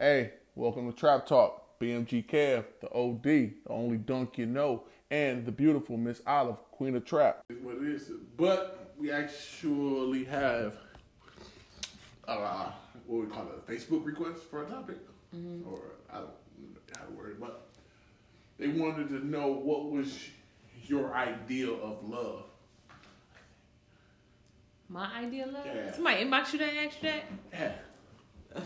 Hey, welcome to Trap Talk. BMG Kev, the OD, the only dunk you know, and the beautiful Miss Olive, Queen of Trap. is what it is. But we actually have uh, what we call it, a Facebook request for a topic, or I don't know how to word it, but they wanted to know what was your ideal of love. My idea of love? Yeah. Somebody inbox you that and ask you that? Yeah.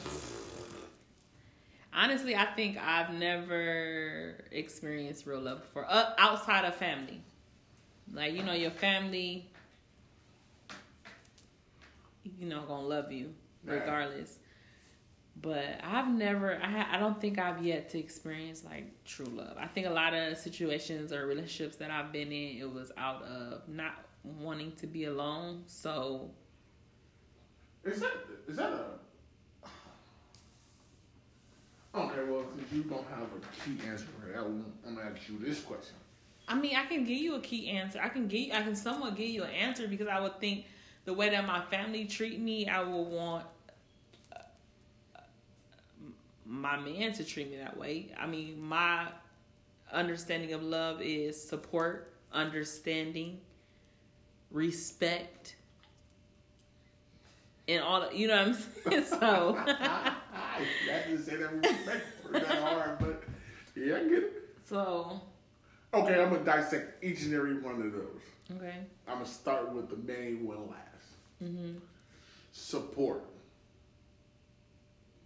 Honestly, I think I've never experienced real love before. Uh, outside of family. Like, you know, your family, you know, gonna love you Right. regardless. But I've never, I, I don't think I've yet to experience like true love. I think a lot of situations or relationships that I've been in, it was out of not wanting to be alone. So Is that is that a Okay, well, since you don't have a key answer for that, I'm gonna ask you this question. I mean, I can give you a key answer. I can give, I can somewhat give you an answer because I would think the way that my family treat me, I would want uh, my man to treat me that way. I mean, my understanding of love is support, understanding, respect, and all. The, you know what I'm saying? So. I didn't say that with respect for that hard, but yeah, I get it. So Okay, I'm gonna dissect each and every one of those. okay. I'm gonna start with the main one last. Mhm. Support.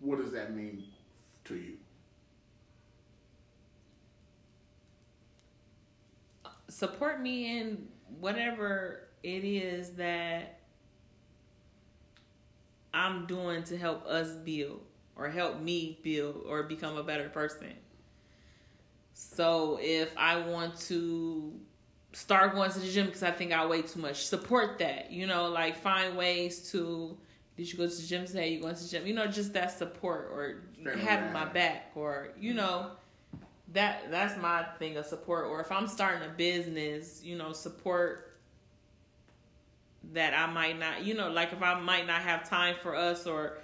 What does that mean to you? support me in whatever it is that I'm doing to help us build or help me build or become a better person. So if I want to start going to the gym because I think I weigh too much, support that. You know, like find ways to did you go to the gym today? You going to the gym? You know, just that support or Stand having my back or you mm-hmm. know that that's my thing of support or if i'm starting a business you know support that i might not you know like if i might not have time for us or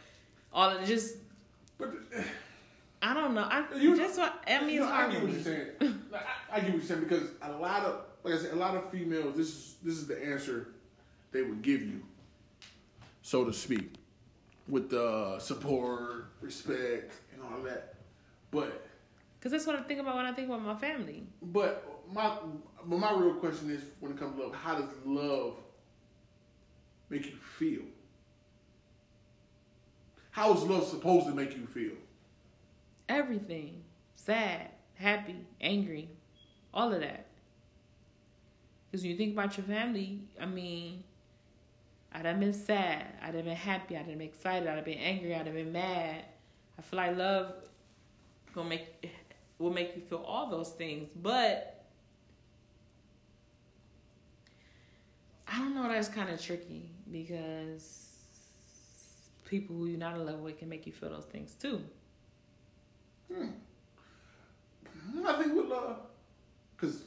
all of just But i don't know i You- just what i mean you know, I get what you're saying. Like, I, I get what you're saying because a lot of, like I said, a lot of females. This is this is the answer they would give you, so to speak, with the support, respect, and all that. But because that's what i think about when i think about my family But my but my real question is when it comes to love, how does love make you feel? How is love supposed to make you feel? everything sad happy angry all of that because when you think about your family i mean I'd have been sad. I'd have been happy. I'd have been excited. I'd have been angry. I'd have been mad. I feel like love gonna make will make you feel all those things, but I don't know. That's kind of tricky because people who you're not in love with can make you feel those things too. Hmm. Hmm, I think with love, because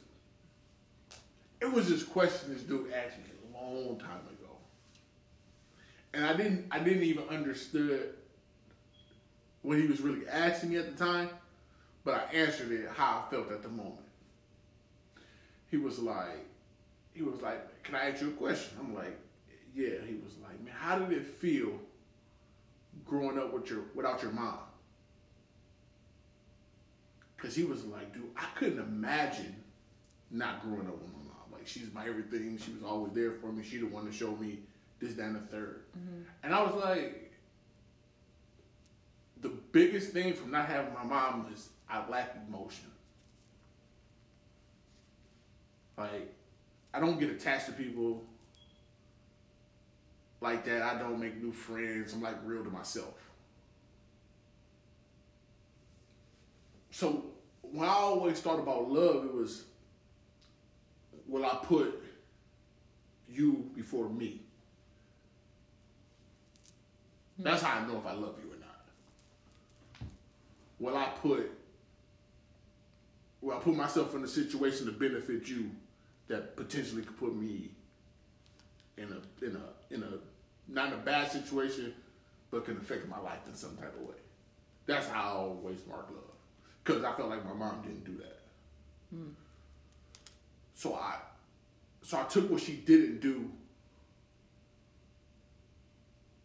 it was this question this dude asked me a long time ago, and I didn't I didn't even understood what he was really asking me at the time, but I answered it how I felt at the moment. He was like, he was like, "Can I ask you a question?" I'm like, "Yeah." He was like, "Man, how did it feel growing up with your without your mom?" Cause he was like, dude, I couldn't imagine not growing up with my mom. Like she's my everything. She was always there for me. She the one to show me this, that, and the 3rd mm-hmm. And I was like, the biggest thing from not having my mom is I lack emotion. Like, I don't get attached to people like that. I don't make new friends. I'm like real to myself. So when I always thought about love, it was will I put you before me? Hmm. That's how I know if I love you or not. Will I put will I put myself in a situation to benefit you that potentially could put me in a in a in a not in a bad situation, but can affect my life in some type of way. That's how I always mark love. Because I felt like my mom didn't do that. Hmm. So I so I took what she didn't do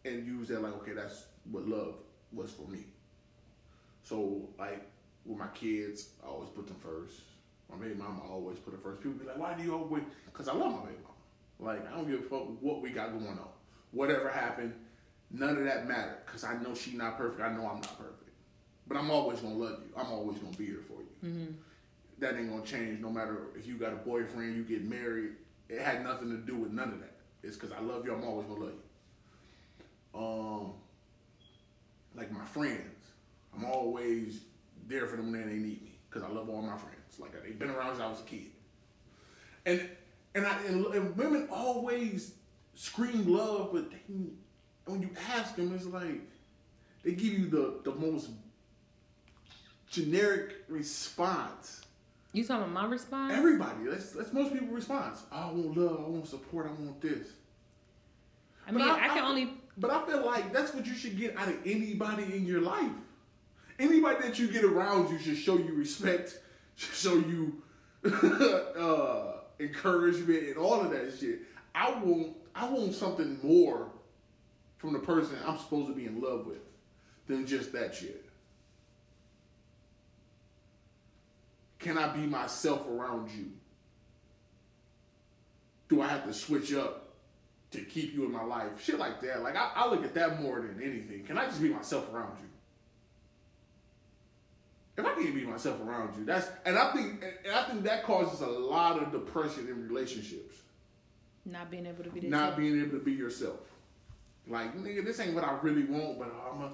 and used that like, okay, that's what love was for me. So like with my kids, I always put them first. My baby mama always put her first. People be like, why do you always? Because I love my baby mama. Like I don't give a fuck what we got going on. Whatever happened, none of that matter. Because I know she not perfect. I know I'm not perfect. But I'm always gonna love you. I'm always gonna be here for you. That ain't gonna change. No matter if you got a boyfriend, you get married. It had nothing to do with none of that. It's because I love you. I'm always gonna love you. Um, like my friends, I'm always there for them when they need me because I love all my friends. Like they've been around since I was a kid, and and I and, and women always scream love, but they, when you ask them, it's like they give you the the most generic response. You talking about my response? Everybody, that's that's most people's response. I want love, I want support, I want this. I mean, But I, can only. But I feel like that's what you should get out of anybody in your life. Anybody that you get around you should show you respect, should show you uh, encouragement, and all of that shit. I want I want something more from the person I'm supposed to be in love with than just that shit. Can I be myself around you? Do I have to switch up to keep you in my life? Shit like that. Like I, I look at that more than anything. Can I just be myself around you? If I can't be myself around you, that's and I think and I think that causes a lot of depression in relationships. Not being able to be. Not being able to be yourself. Like, nigga, this ain't what I really want, but I'm a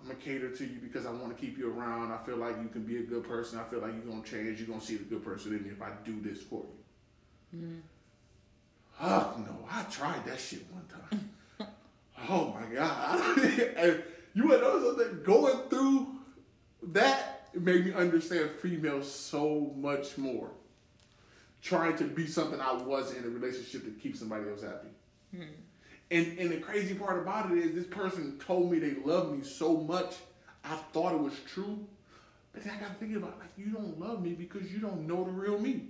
I'm gonna cater to you because I want to keep you around. I feel like you can be a good person. I feel like you're gonna change. You're gonna see the good person in me if I do this for you. Oh no, I tried that shit one time. oh my god! and you would know something going through that it made me understand females so much more. Trying to be something I wasn't in a relationship to keep somebody else happy. Hmm. And and the crazy part about it is this person told me they love me so much, I thought it was true. But then I got thinking about like you don't love me because you don't know the real me.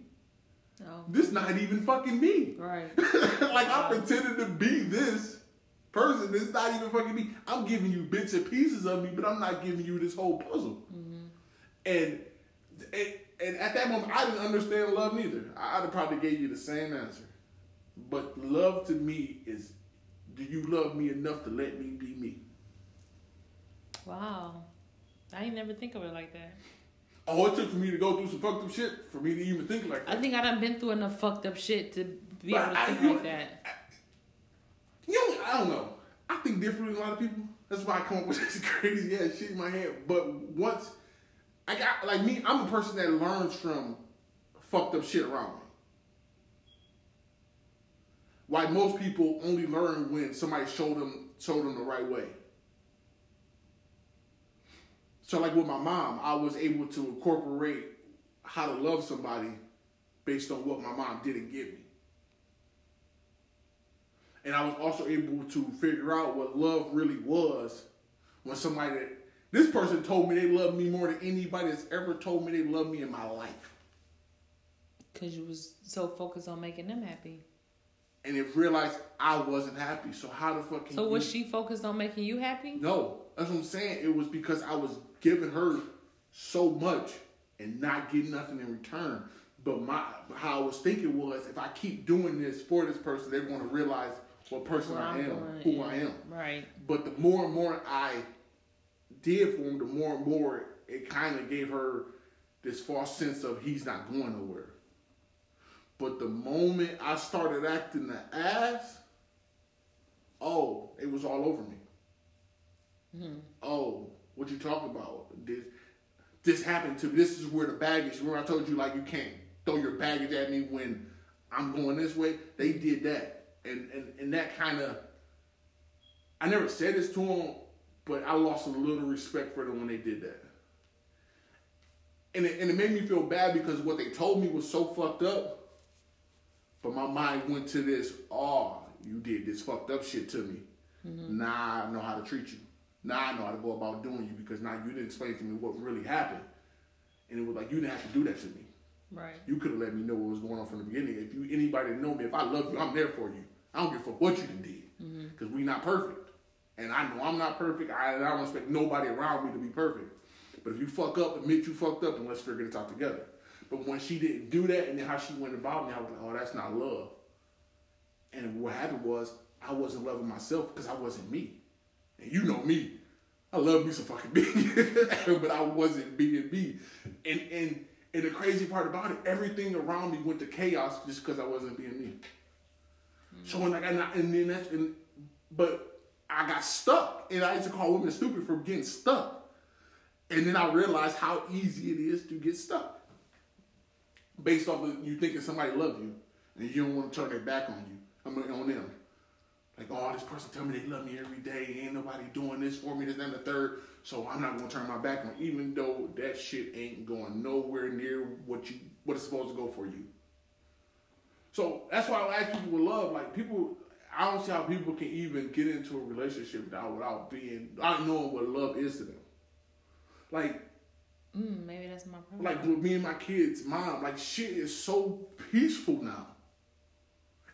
No. This not even fucking me. Right. like I pretended to be this person. This not even fucking me. I'm giving you bits and pieces of me, but I'm not giving you this whole puzzle. And, and and at that moment, I didn't understand love neither. I'd have probably gave you the same answer. But love to me is, do you love me enough to let me be me? Wow. I ain't never think of it like that. Oh, it took for me to go through some fucked up shit for me to even think like that. I think I done been through enough fucked up shit to be But able to I- think you- like that. You know, I don't know. I think differently than a lot of people. That's why I come up with this crazy ass shit in my head. But once I got like me, I'm a person that learns from fucked up shit around me. Why most people only learn when somebody showed them showed them the right way. So like with my mom, I was able to incorporate how to love somebody based on what my mom didn't give me. And I was also able to figure out what love really was when somebody that this person told me they love me more than anybody that's ever told me they love me in my life. Because you was so focused on making them happy. And it realized I wasn't happy. So how the fuck can So you was she focused on making you happy? No, that's what I'm saying. It was because I was giving her so much and not getting nothing in return. But my how I was thinking was if I keep doing this for this person, they're going to realize what person I I'm who. I am. Right. But the more and more I did for him, the more and more it kind of gave her this false sense of he's not going nowhere. But the moment I started acting the ass, oh, it was all over me. Mm-hmm. Oh, what you talking about? This this happened to me. This is where the baggage. Remember I told you like you can't throw your baggage at me when I'm going this way. They did that, and and and that kind of. I never said this to them, but I lost a little respect for them when they did that. And it, and it made me feel bad because what they told me was so fucked up. But my mind went to this, oh, you did this fucked up shit to me. Mm-hmm. Now I know how to treat you. Now I know how to go about doing you because now you didn't explain to me what really happened. And it was like, you didn't have to do that to me. Right. You could have let me know what was going on from the beginning. If you anybody know me, if I love you, I'm there for you. I don't give a fuck what you did. Mm-hmm. Because we not perfect. And I know I'm not perfect. I, I don't expect nobody around me to be perfect. But if you fuck up, admit you fucked up, and let's figure this out together. But when she didn't do that, and then how she went about me, I was like, oh, that's not love. And what happened was, I wasn't loving myself because I wasn't me. And you know me. I love me some fucking me. but I wasn't being me. And, and, and the crazy part about it, everything around me went to chaos just because I wasn't being me. So when I, and then that's, and, but I got stuck. And I used to call women stupid for getting stuck. And then I realized how easy it is to get stuck. Based off of you thinking somebody love you and you don't want to turn their back on you. I mean on them. Like, oh, this person tell me they love me every day. Ain't nobody doing this for me, this, and the third. So I'm not gonna turn my back on, even though that shit ain't going nowhere near what you what it's supposed to go for you. So that's why I ask people with love. Like people, I don't see how people can even get into a relationship without without being, not knowing what love is to them. Like Mm, maybe that's my problem. like with me and my kids' mom, like shit is so peaceful now.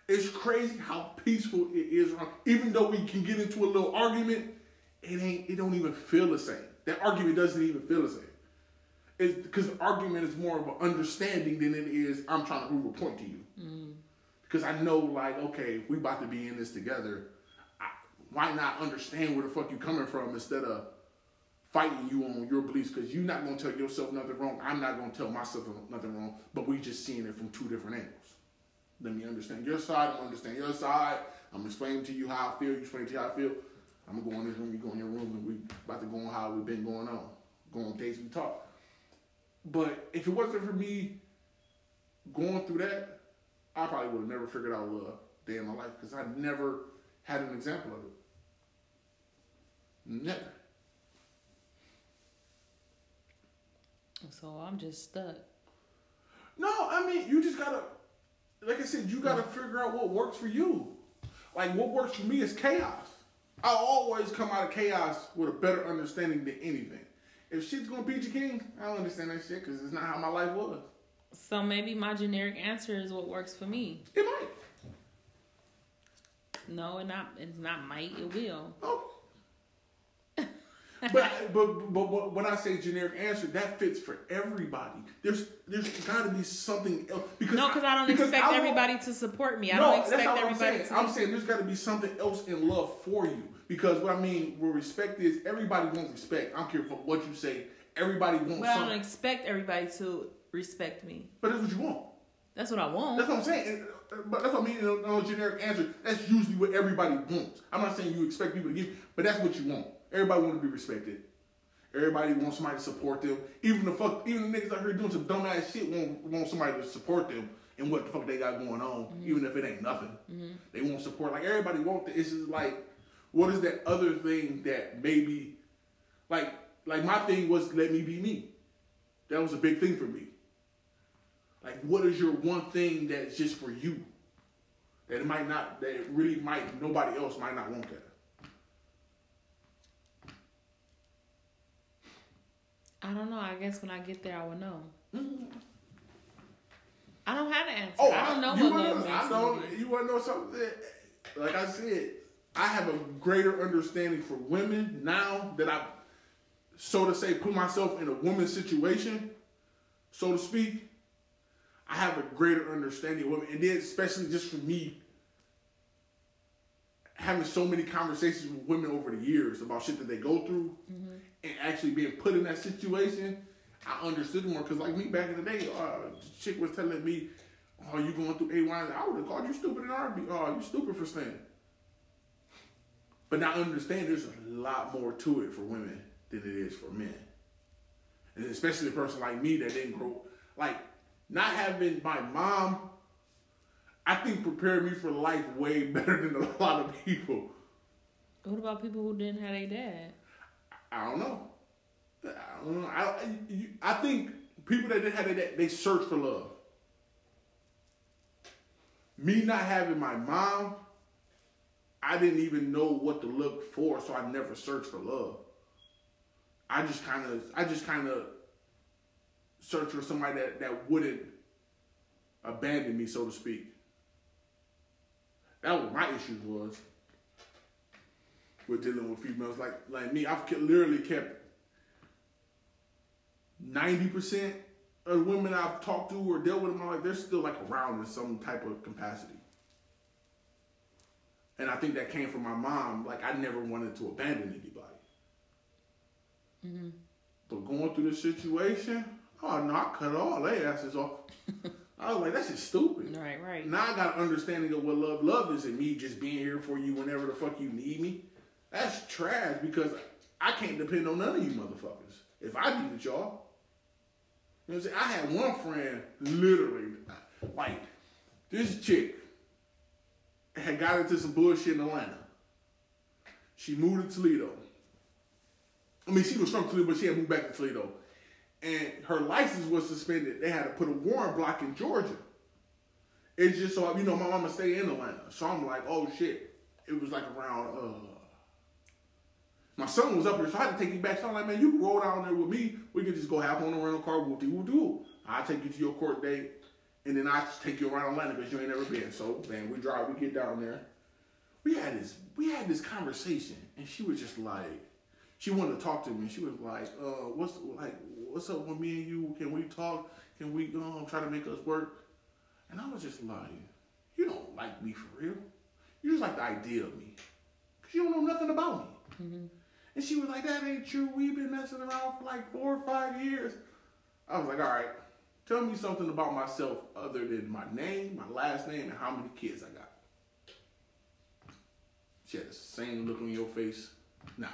It's crazy how peaceful it is. Even though we can get into a little argument, it ain't. It don't even feel the same. That argument doesn't even feel the same. It's because the argument is more of an understanding than it is. I'm trying to prove a point to you. Because I know, like, okay, we about to be in this together. I, why not understand where the fuck you coming from instead of fighting you on your beliefs because you're not going to tell yourself nothing wrong. I'm not going to tell myself nothing wrong, but we just seeing it from two different angles. Let me understand your side. I'm understand your side. I'm explaining to you how I feel. You explain to you how I feel. I'm gonna go in this room. You go in your room, and we about to go on how we've been going on, go on dates we talk. But if it wasn't for me going through that, I probably would have never figured out love day in my life because I never had an example of it. Never. So I'm just stuck. No, I mean you just gotta, like I said, you gotta figure out what works for you. Like what works for me is chaos. I always come out of chaos with a better understanding than anything. If shit's gonna beat you king, I don't understand that shit because it's not how my life was. So maybe my generic answer is what works for me. It might. No, it not. It's not might. It will. Oh. but, but but but when I say generic answer, that fits for everybody. There's there's got to be something else because No, because I don't because expect I won't- everybody to support me. I no, don't expect what I'm everybody saying. to. I'm saying there's got to be something else in love for you because what I mean, what respect is, everybody wants respect. I don't care for what you say. Everybody wants but I don't expect everybody to respect me. but that's what you want. That's what I want. That's what I'm saying. Uh, But that's what I mean. In a, in a generic answer, that's usually what everybody wants. I'm not saying you expect people to give, but that's what you want. Everybody want to be respected. Everybody wants somebody to support them. Even the fuck, even the niggas out here doing some dumbass shit want want somebody to support them and what the fuck they got going on, even if it ain't nothing. They want support. Like everybody want that. It's just like, what is that other thing that maybe, like, like my thing was let me be me. That was a big thing for me. Like, what is your one thing that's just for you? That it might not, that it really might, nobody else might not want that. I don't know. I guess when I get there, I will know. Mm-hmm. I don't have an answer. Oh, I don't know you what wanna, love I means know, to me. you want to know something? Like I said, I have a greater understanding for women now that I, so to say, put myself in a woman's situation, so to speak. I have a greater understanding of women, and then especially just for me, having so many conversations with women over the years about shit that they go through, and actually being put in that situation, I understood more. Because like me back in the day, uh, the chick was telling me, "Oh, you going through A wine?" I would have called you stupid in R&B. Oh, you stupid for staying. But now I understand there's a lot more to it for women than it is for men, and especially a person like me that didn't grow like not having my mom. I think prepared me for life way better than a lot of people. What about people who didn't have a dad? I don't know. I don't know. I, I, you- I think people that didn't have a dad, they search for love. Me not having my mom, I didn't even know what to look for, so I never searched for love. I just kind of, I just kind of searched for somebody that, that wouldn't abandon me, so to speak. That was my issues was with dealing with females like like me. I've literally kept ninety percent of women I've talked to or dealt with in my life. They're still like around in some type of capacity. And I think that came from my mom. Like I never wanted to abandon anybody. Mm-hmm. But going through this situation, oh no, I cut all their asses off. I was like, that's just stupid. Right, right. Now I got an understanding of what love love is and me just being here for you whenever the fuck you need me. That's trash because I can't depend on none of you motherfuckers. If I needed y'all. You know what I'm saying? I had one friend, literally, like, this chick had got into some bullshit in Atlanta. She moved to Toledo. I mean, she was from Toledo, but she had moved back to Toledo. And her license was suspended. They had to put a warrant block in Georgia. It's just so, you know, my mama stay in Atlanta. So I'm like, oh shit. It was like around, uh, my son was up here, so I had to take you back. So I'm like, man, you can roll down there with me. We can just go have on a rental car, we'll do, we'll do. I'll take you to your court date, and then I take you around Atlanta because you ain't never been. So, man, we drive, we get down there. We had this, we had this conversation, and she was just like, she wanted to talk to me. She was like, uh, what's like, what's up with me and you? Can we talk? Can we um, try to make us work? And I was just like, you don't like me for real. You just like the idea of me, cause you don't know nothing about me. And she was like, that ain't true. We've been messing around for like four or five years. I was like, all right, tell me something about myself other than my name, my last name, and how many kids I got. She had the same look on your face. Nah,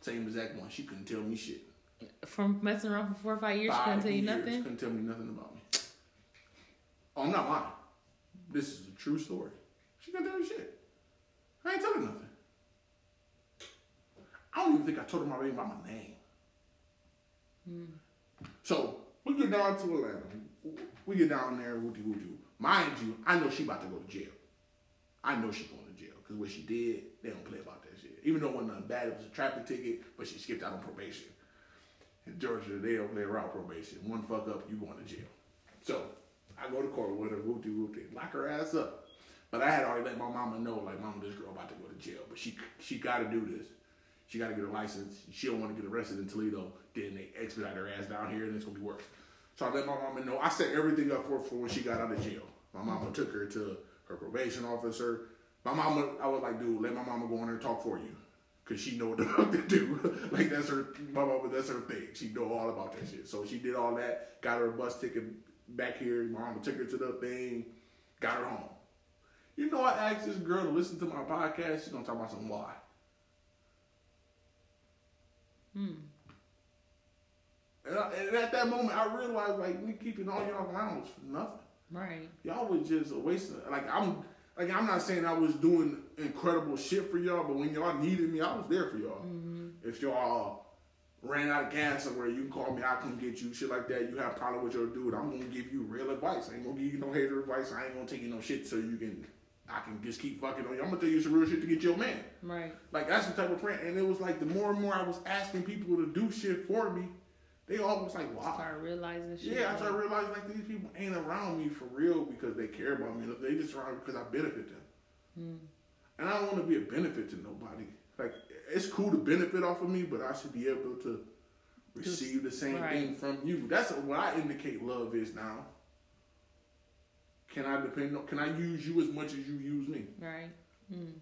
same exact one. She couldn't tell me shit. From messing around for four or five years, she Five couldn't tell you years, nothing. Couldn't tell me nothing about me. Oh, I'm not lying. This is a true story. She couldn't tell me shit. I ain't telling nothing. I don't even think I told her my name by my name. Hmm. So we get down to Atlanta. We get down there, whoopty whoopty. Mind you, I know she about to go to jail. I know she going to jail because what she did, they don't play about that. Even though it wasn't nothing bad, it was a traffic ticket, but she skipped out on probation. In Georgia, they don't play around probation. One fuck up, you going to jail. So I go to court with her, whoopty whoopty, lock her ass up. But I had already let my mama know, like, mama, this girl about to go to jail, but she she got to do this. She got to get her license. She don't want to get arrested in Toledo. Then they expedite her ass down here, and it's gonna be worse. So I let my mama know. I set everything up for her for when she got out of jail. My mama took her to her probation officer. My mama, I was like, dude, let my mama go in there and talk for you. Cause she know what the fuck to do. like that's her, my mama, that's her thing. She know all about that shit. So she did all that, got her a bus ticket back here. My mama took her to the thing, got her home. You know, I asked this girl to listen to my podcast. She's gonna talk about some why. Hmm. And, I, and at that moment, I realized like we keeping all y'all around for nothing. Right. Y'all was just a waste of like I'm like I'm not saying I was doing incredible shit for y'all, but when y'all needed me, I was there for y'all. Mm-hmm. If y'all ran out of gas somewhere, you can call me, I come get you, shit like that. You have a problem with your dude, I'm gonna give you real advice. I ain't gonna give you no hater advice. I ain't gonna take you no shit so you can I can just keep fucking on you. I'm gonna tell you some real shit to get your man. Right. Like that's the type of friend. And it was like the more and more I was asking people to do shit for me, they was like, wow. Start realizing shit. Yeah, I started realizing like these people ain't around me for real because they care about me. They just around me because I benefit them. And I don't want to be a benefit to nobody. Like it's cool to benefit off of me, but I should be able to receive the same right. thing from you. That's what I indicate love is now. Can I depend on? Can I use you as much as you use me? Right. Mm.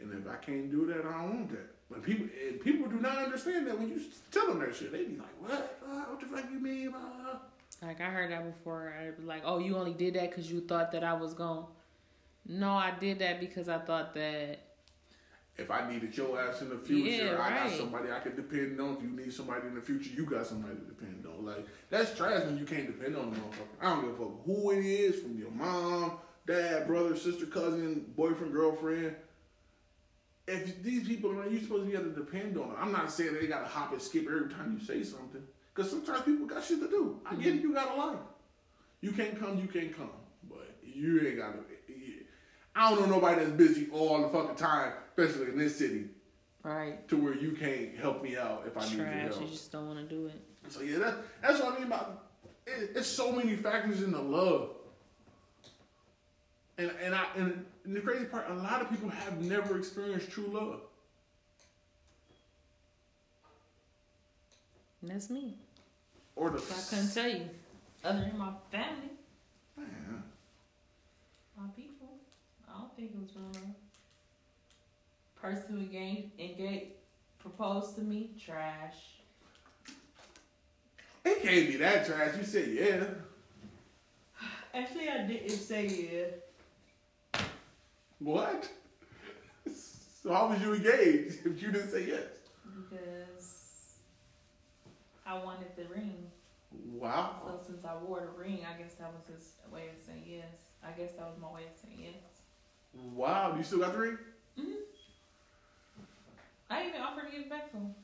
And if I can't do that, I don't want that. But people and people do not understand that when you tell them that shit. They be like, "What? Uh, what the fuck you mean?" Uh? Like I heard that before. I'd be like, "Oh, you only did that because you thought that I was gone." No, I did that because I thought that. If I needed your ass in the future, Yeah, I got somebody I can depend on. If you need somebody in the future, you got somebody to depend on. Like that's trash when you can't depend on a motherfucker. I don't give a fuck who it is, from your mom, dad, brother, sister, cousin, boyfriend, girlfriend. If these people are you supposed to be able to depend on them. I'm not saying they gotta hop and skip every time you say something. Cause sometimes people got shit to do. I get it, you got a life. You can't come, you can't come. But you ain't gotta I don't know nobody that's busy all the fucking time, especially in this city, Right. to where you can't help me out if I need your Trash. help. You just don't want to do it. So yeah, that, that's what I mean about it, it's so many factors in the love. And and I and the crazy part, a lot of people have never experienced true love. And that's me. Or the I couldn't tell you. Other than my family, Man, my people. I don't think it was um, real love. Person who engaged, engaged, proposed to me, trash. it can't be that trash. You said yeah. Actually, I didn't say yeah. What? So how was you engaged if you didn't say yes? Because I wanted the ring. Wow. So since I wore the ring, I guess that was his way of saying yes. I guess that was my way of saying yes. Wow. You still got the ring? Mm-hmm. I even offered to give it back to him.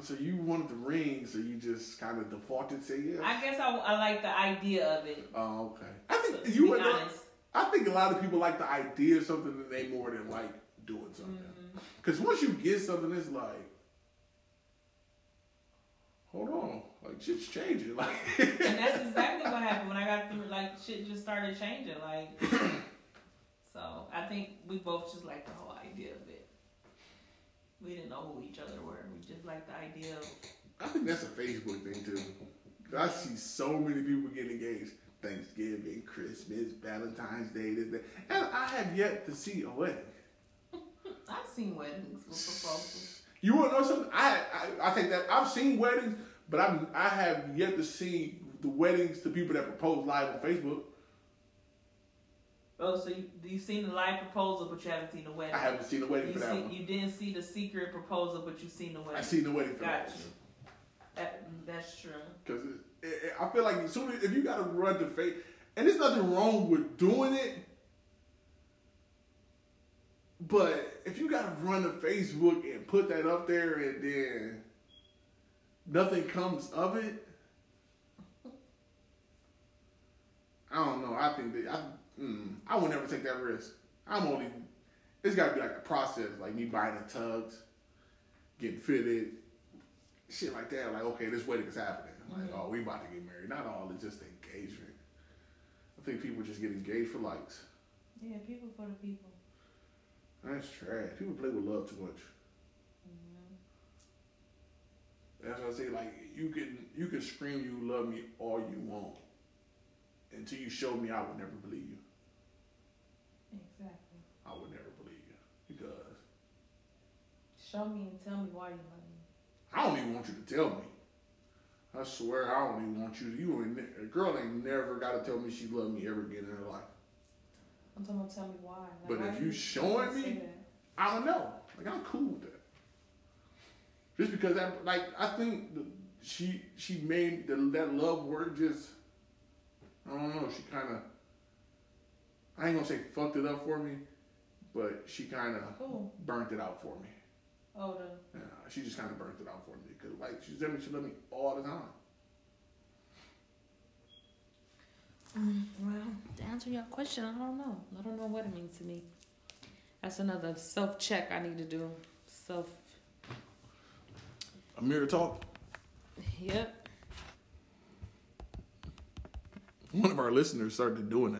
So you wanted the ring, so you just kind of defaulted say yes? I guess I, I like the idea of it. Oh, okay. I think to you would. honest. I think a lot of people like the idea of something that they more than like doing something. Mm-hmm. Because once you get something, it's like, hold on, like shit's changing. Like, and that's exactly what happened when I got through. Like shit just started changing. Like, so I think we both just like the whole idea of it. We didn't know who each other were. We just like the idea of. I think that's a Facebook thing too. I see so many people getting engaged. Thanksgiving, Christmas, Valentine's Day, this, that. And I have yet to see a wedding. I've seen weddings with proposals. You want to know something? I, I I take that. I've seen weddings, but I'm I have yet to see the weddings to people that propose live on Facebook. Oh, so you you seen the live proposal, but you haven't seen the wedding. I haven't seen the wedding You, for that see, one. you didn't see the secret proposal, but you've seen the wedding. I've seen the wedding for Got that. you. That, mm, that's true. Because I feel like as soon as if you got to run the face, and there's nothing wrong with doing it, but if you got to run to Facebook and put that up there and then nothing comes of it, I don't know. I think that I, mm, I would never take that risk. I'm only. It's got to be like a process, like me buying the tugs, getting fitted, shit like that. Like, okay, this wedding is happening. Like, oh, we about to get married. Not all it's just engagement. I think people just get engaged for likes. Yeah, people for the people. That's trash. People play with love too much. Mm-hmm. That's what I say. Like, you can you can scream you love me all you want. Until you show me, I would never believe you. Exactly. I would never believe you because Show me and tell me why you love me. I don't even want you to tell me. I swear, I don't even want you. To, you ain't a girl ain't never got to tell me she loved me ever again in her life. I'm talking about tell me why. Like, But why if you showing me- I don't know. Like I'm cool with that. Just because that, like, I think the, she she made the, that love word just. I don't know. She kind of. I ain't gonna say fucked it up for me, but she kind of Cool. burnt it out for me. Oh, the Yeah, she just kind of burnt it out for me because, like, she's telling me she loved me all the time. Um, well, to answer your question, I don't know. I don't know what it means to me. That's another self check I need to do. Self. A mirror talk. Yep. One of our listeners started doing it.